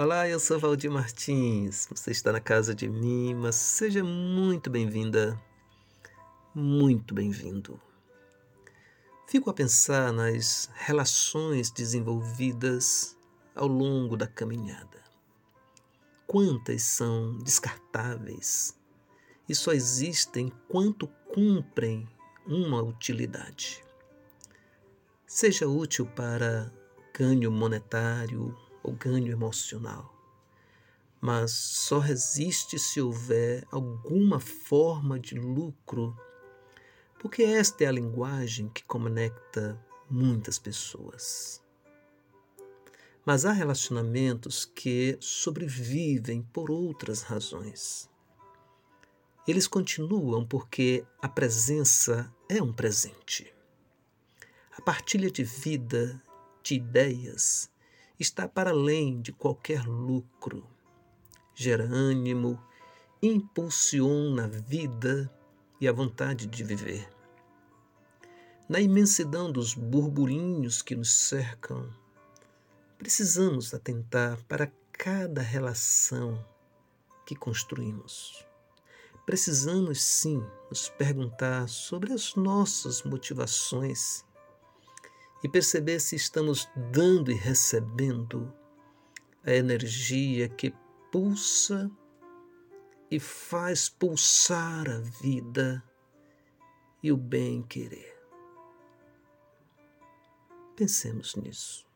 Olá, eu sou Valdir Martins. Você está na casa de Mimas. Seja muito bem-vinda, muito bem-vindo. Fico a pensar nas relações desenvolvidas ao longo da caminhada. Quantas são descartáveis e só existem enquanto cumprem uma utilidade. Seja útil para ganho monetário, ou ganho emocional. Mas só resiste se houver alguma forma de lucro, porque esta é a linguagem que conecta muitas pessoas. Mas há relacionamentos que sobrevivem por outras razões. Eles continuam porque a presença é um presente. A partilha de vida, de ideias, está para além de qualquer lucro. Gera ânimo, impulsiona a vida e a vontade de viver. Na imensidão dos burburinhos que nos cercam, precisamos atentar para cada relação que construímos. Precisamos sim nos perguntar sobre as nossas motivações e perceber se estamos dando e recebendo a energia que pulsa e faz pulsar a vida e o bem-querer. Pensemos nisso.